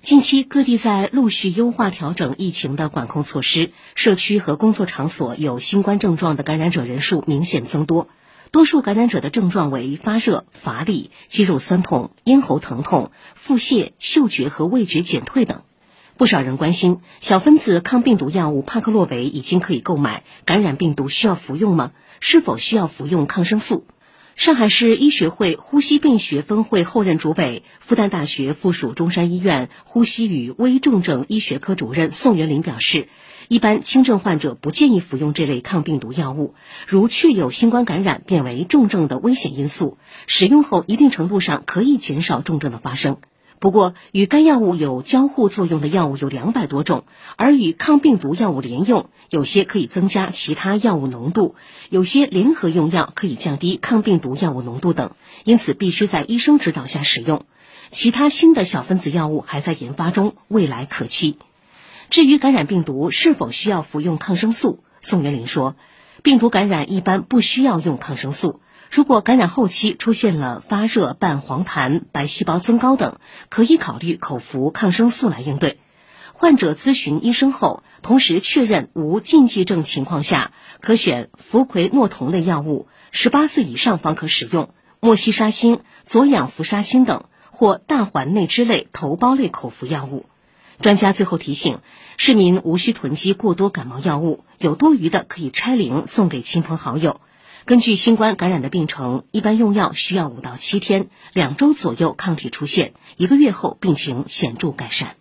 近期各地在陆续优化调整疫情的管控措施，社区和工作场所有新冠症状的感染者人数明显增多。多数感染者的症状为发热、乏力、肌肉酸痛、咽喉疼痛、腹泻、嗅觉和味觉减退等。不少人关心，小分子抗病毒药物帕克洛维已经可以购买，感染病毒需要服用吗？是否需要服用抗生素？上海市医学会呼吸病学分会后任主委、复旦大学附属中山医院呼吸与危重症医学科主任宋元林表示，一般轻症患者不建议服用这类抗病毒药物，如确有新冠感染变为重症的危险因素，使用后一定程度上可以减少重症的发生。不过，与该药物有交互作用的药物有两百多种，而与抗病毒药物联用，有些可以增加其他药物浓度，有些联合用药可以降低抗病毒药物浓度等，因此必须在医生指导下使用。其他新的小分子药物还在研发中，未来可期。至于感染病毒是否需要服用抗生素，宋元林说，病毒感染一般不需要用抗生素。如果感染后期出现了发热伴黄痰、白细胞增高等，可以考虑口服抗生素来应对。患者咨询医生后，同时确认无禁忌症情况下，可选氟喹诺酮类药物，十八岁以上方可使用莫西沙星、左氧氟沙星等，或大环内酯类头孢类口服药物。专家最后提醒，市民无需囤积过多感冒药物，有多余的可以拆零送给亲朋好友。根据新冠感染的病程，一般用药需要五到七天，两周左右抗体出现，一个月后病情显著改善。